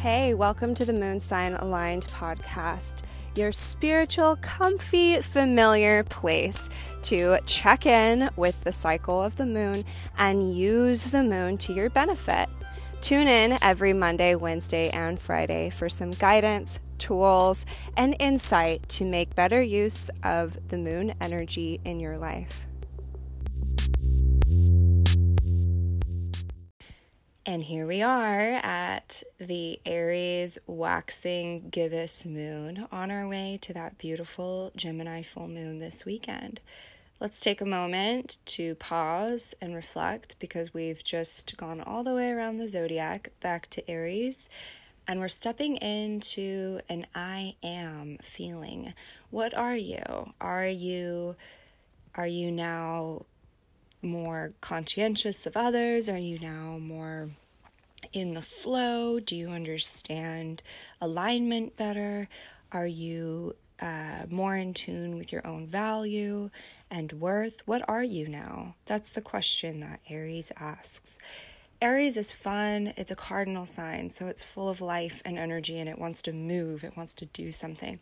Hey, welcome to the Moon Sign Aligned podcast, your spiritual, comfy, familiar place to check in with the cycle of the moon and use the moon to your benefit. Tune in every Monday, Wednesday, and Friday for some guidance, tools, and insight to make better use of the moon energy in your life. And here we are at the Aries waxing gibbous moon on our way to that beautiful Gemini full moon this weekend. Let's take a moment to pause and reflect because we've just gone all the way around the zodiac back to Aries and we're stepping into an I am feeling. What are you? Are you are you now more conscientious of others? Are you now more in the flow? Do you understand alignment better? Are you uh, more in tune with your own value and worth? What are you now? That's the question that Aries asks. Aries is fun, it's a cardinal sign, so it's full of life and energy and it wants to move, it wants to do something,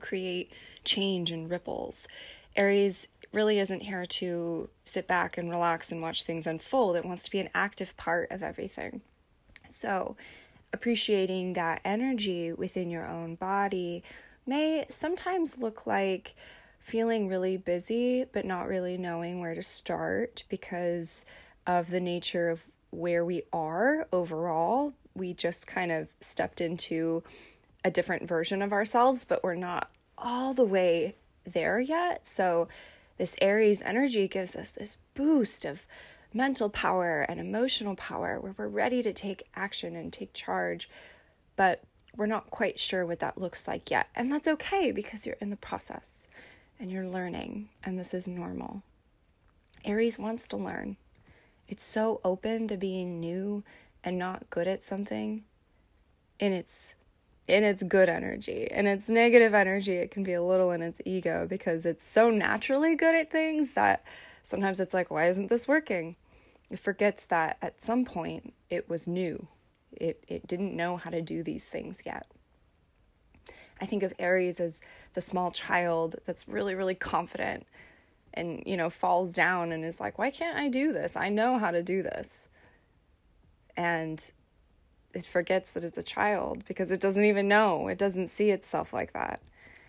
create change and ripples. Aries really isn't here to sit back and relax and watch things unfold. It wants to be an active part of everything. So, appreciating that energy within your own body may sometimes look like feeling really busy but not really knowing where to start because of the nature of where we are overall. We just kind of stepped into a different version of ourselves, but we're not all the way there yet. So, this Aries energy gives us this boost of mental power and emotional power where we're ready to take action and take charge, but we're not quite sure what that looks like yet. And that's okay because you're in the process and you're learning, and this is normal. Aries wants to learn. It's so open to being new and not good at something in its in its good energy. In its negative energy, it can be a little in its ego because it's so naturally good at things that sometimes it's like, why isn't this working? It forgets that at some point it was new. It, it didn't know how to do these things yet. I think of Aries as the small child that's really, really confident and, you know, falls down and is like, why can't I do this? I know how to do this. And it forgets that it's a child because it doesn't even know. It doesn't see itself like that.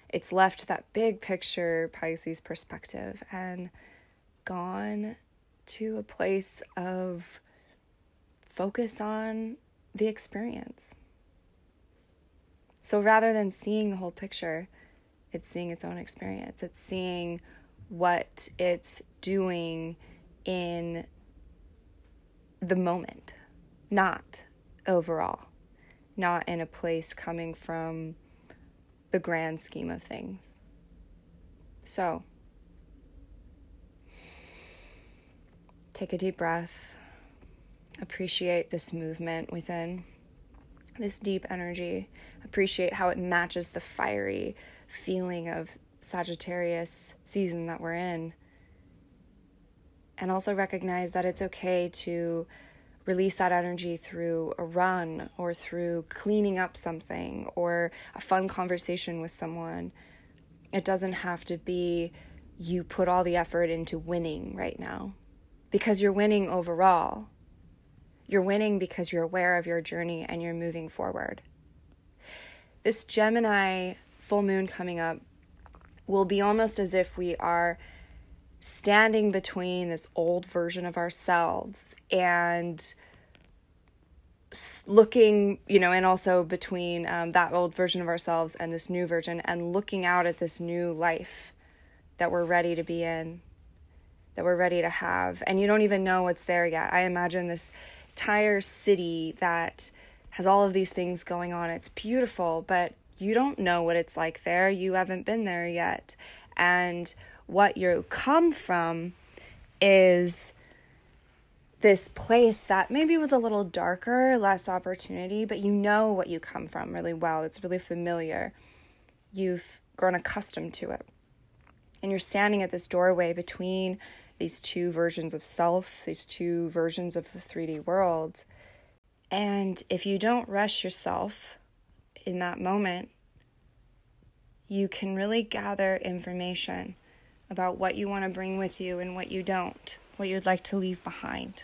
It's left that big picture Pisces perspective and gone to a place of focus on the experience. So rather than seeing the whole picture, it's seeing its own experience. It's seeing what it's doing in the moment, not overall, not in a place coming from the grand scheme of things. So, Take a deep breath. Appreciate this movement within, this deep energy. Appreciate how it matches the fiery feeling of Sagittarius season that we're in. And also recognize that it's okay to release that energy through a run or through cleaning up something or a fun conversation with someone. It doesn't have to be you put all the effort into winning right now because you're winning overall. You're winning because you're aware of your journey and you're moving forward. This Gemini full moon coming up will be almost as if we are standing between this old version of ourselves and looking, you know, and also between um, that old version of ourselves and this new version and looking out at this new life that we're ready to be in that we're ready to have. And you don't even know what's there yet. I imagine this entire city that has all of these things going on. It's beautiful, but you don't know what it's like there. You haven't been there yet. And what you come from is this place that maybe was a little darker, less opportunity, but you know what you come from really well. It's really familiar. You've grown accustomed to it. And you're standing at this doorway between these two versions of self, these two versions of the 3D world. And if you don't rush yourself in that moment, you can really gather information about what you want to bring with you and what you don't, what you'd like to leave behind.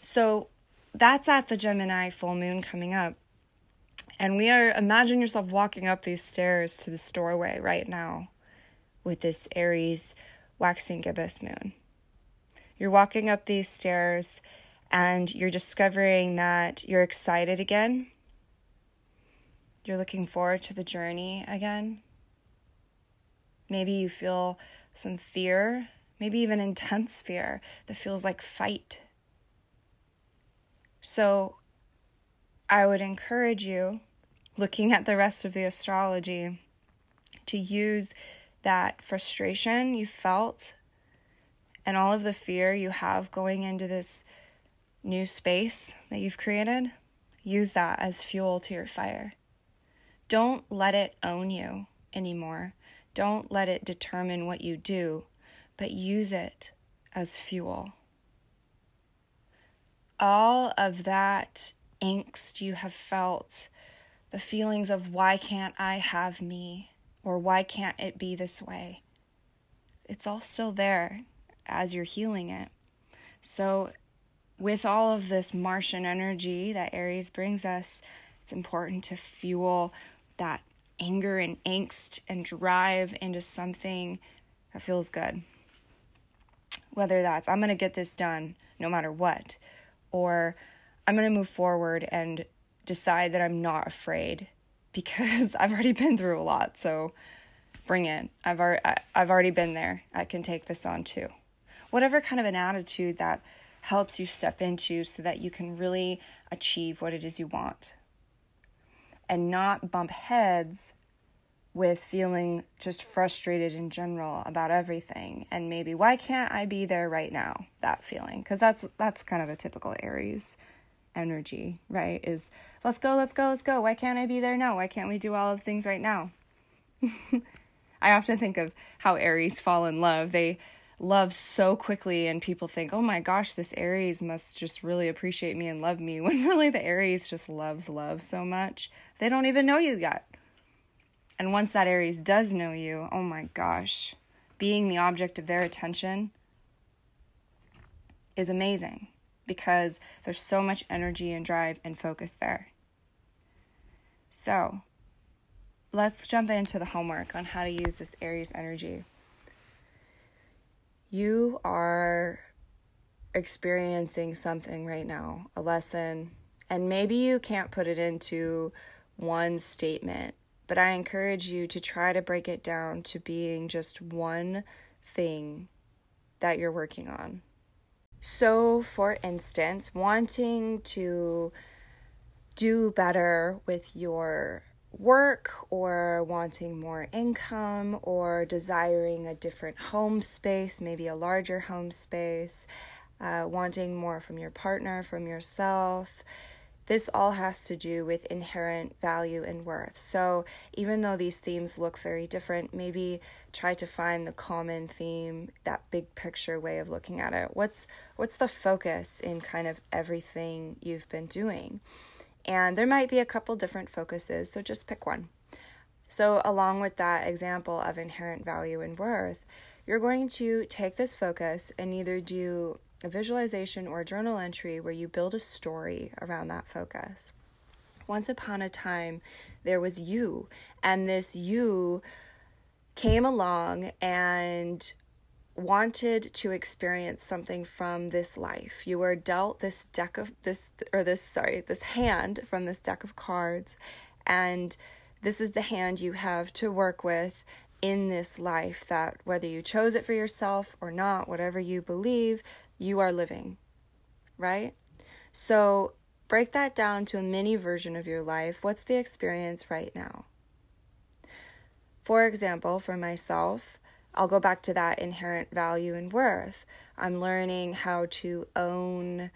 So that's at the Gemini full moon coming up. And we are, imagine yourself walking up these stairs to the doorway right now with this Aries waxing gibbous moon. You're walking up these stairs and you're discovering that you're excited again. You're looking forward to the journey again. Maybe you feel some fear, maybe even intense fear that feels like fight. So I would encourage you, looking at the rest of the astrology, to use that frustration you felt and all of the fear you have going into this new space that you've created, use that as fuel to your fire. Don't let it own you anymore. Don't let it determine what you do, but use it as fuel. All of that angst you have felt, the feelings of why can't I have me, or why can't it be this way, it's all still there as you're healing it. So, with all of this Martian energy that Aries brings us, it's important to fuel that anger and angst and drive into something that feels good. Whether that's, I'm going to get this done no matter what, or I'm going to move forward and decide that I'm not afraid because I've already been through a lot. So bring it. I've already, I've already been there. I can take this on too. Whatever kind of an attitude that helps you step into so that you can really achieve what it is you want and not bump heads with feeling just frustrated in general about everything. And maybe why can't I be there right now? That feeling. Because that's that's kind of a typical Aries energy right? Is let's go let's go let's go. Why can't I be there now? Why can't we do all of things right now? I often think of how Aries fall in love. They love so quickly and people think oh my gosh this Aries must just really appreciate me and love me when really the Aries just loves love so much they don't even know you yet. And once that Aries does know you, oh my gosh, being the object of their attention is amazing because there's so much energy and drive and focus there. So, let's jump into the homework on how to use this Aries energy. You are experiencing something right now, a lesson, and maybe you can't put it into one statement, but I encourage you to try to break it down to being just one thing that you're working on. So, for instance, wanting to do better with your work or wanting more income or desiring a different home space, maybe a larger home space, uh, wanting more from your partner, from yourself, this all has to do with inherent value and worth. So, even though these themes look very different, maybe try to find the common theme, that big picture way of looking at it. What's what's the focus in kind of everything you've been doing? And there might be a couple different focuses, so just pick one. So, along with that example of inherent value and worth, you're going to take this focus and either do a visualization or a journal entry where you build a story around that focus. Once upon a time, there was you, and this you came along and wanted to experience something from this life. You were dealt this deck of this or this sorry, this hand from this deck of cards and this is the hand you have to work with in this life that whether you chose it for yourself or not, whatever you believe, you are living, right? So break that down to a mini version of your life. What's the experience right now? For example, for myself, I'll go back to that inherent value and worth. I'm learning how to own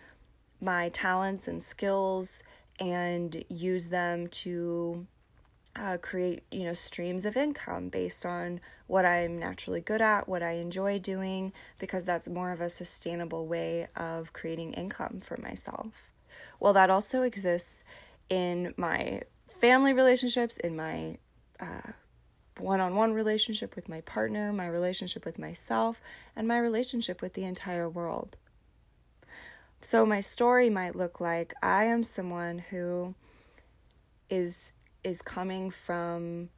my talents and skills and use them to uh, create you know streams of income based on what I'm naturally good at, what I enjoy doing, because that's more of a sustainable way of creating income for myself. Well, that also exists in my family relationships, in my one on one relationship with my partner, my relationship with myself, and my relationship with the entire world. So, my story might look like I am someone who is is coming from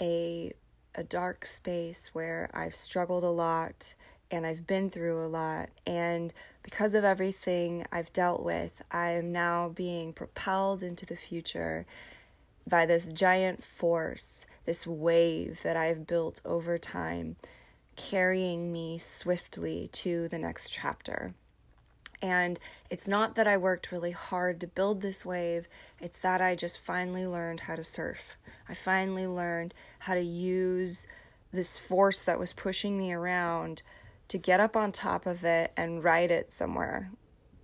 a a dark space where I've struggled a lot and I've been through a lot and because of everything I've dealt with, I am now being propelled into the future by this giant force, this wave that I've built over time, carrying me swiftly to the next chapter. And it's not that I worked really hard to build this wave, it's that I just finally learned how to surf. I finally learned how to use this force that was pushing me around to get up on top of it and ride it somewhere,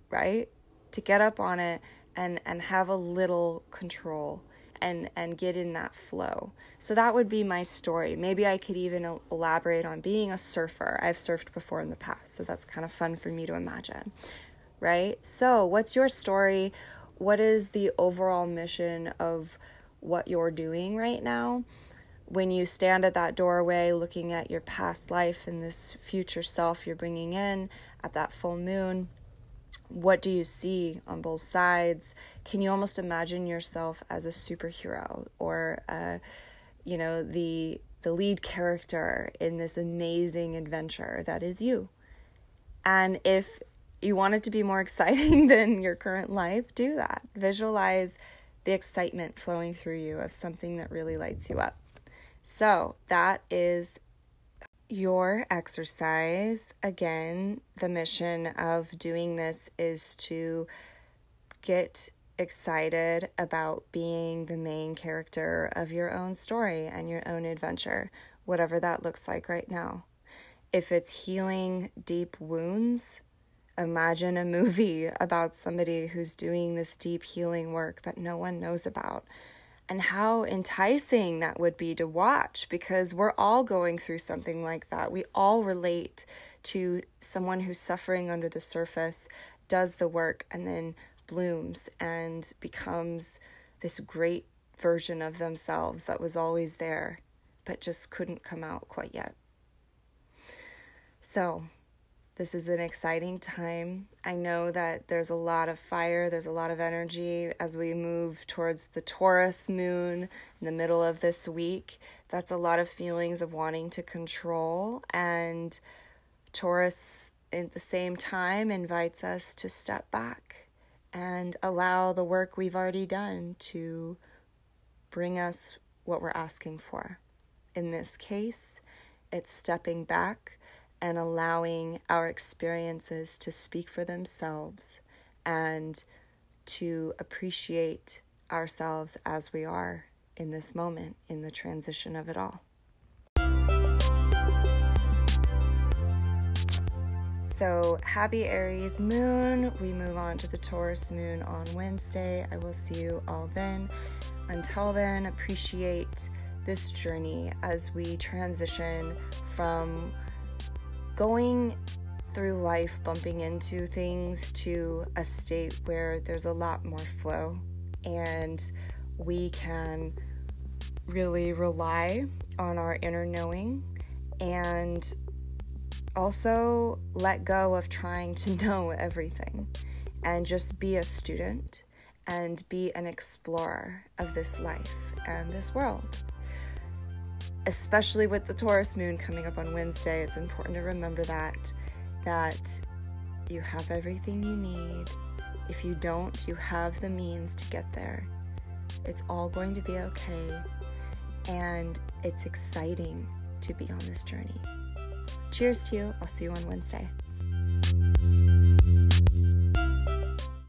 right? To get up on it and, and have a little control and and get in that flow. So that would be my story. Maybe I could even elaborate on being a surfer. I've surfed before in the past, so that's kind of fun for me to imagine. Right? So, what's your story? What is the overall mission of what you're doing right now? When you stand at that doorway looking at your past life and this future self you're bringing in at that full moon, what do you see on both sides? Can you almost imagine yourself as a superhero or, uh, you know, the the lead character in this amazing adventure that is you? And if you want it to be more exciting than your current life, do that. Visualize the excitement flowing through you of something that really lights you up. So, that is your exercise, again, the mission of doing this is to get excited about being the main character of your own story and your own adventure, whatever that looks like right now. If it's healing deep wounds, imagine a movie about somebody who's doing this deep healing work that no one knows about and how enticing that would be to watch because we're all going through something like that. We all relate to someone who's suffering under the surface, does the work, and then blooms and becomes this great version of themselves that was always there but just couldn't come out quite yet. So, this is an exciting time. I know that there's a lot of fire, there's a lot of energy as we move towards the Taurus moon in the middle of this week. That's a lot of feelings of wanting to control. And Taurus, at the same time, invites us to step back and allow the work we've already done to bring us what we're asking for. In this case, it's stepping back and allowing our experiences to speak for themselves and to appreciate ourselves as we are in this moment, in the transition of it all. So, happy Aries moon. We move on to the Taurus moon on Wednesday. I will see you all then. Until then, appreciate this journey as we transition from going through life bumping into things to a state where there's a lot more flow and we can really rely on our inner knowing and also let go of trying to know everything and just be a student and be an explorer of this life and this world especially with the Taurus moon coming up on Wednesday, it's important to remember that that you have everything you need. If you don't, you have the means to get there. It's all going to be okay. And it's exciting to be on this journey. Cheers to you. I'll see you on Wednesday.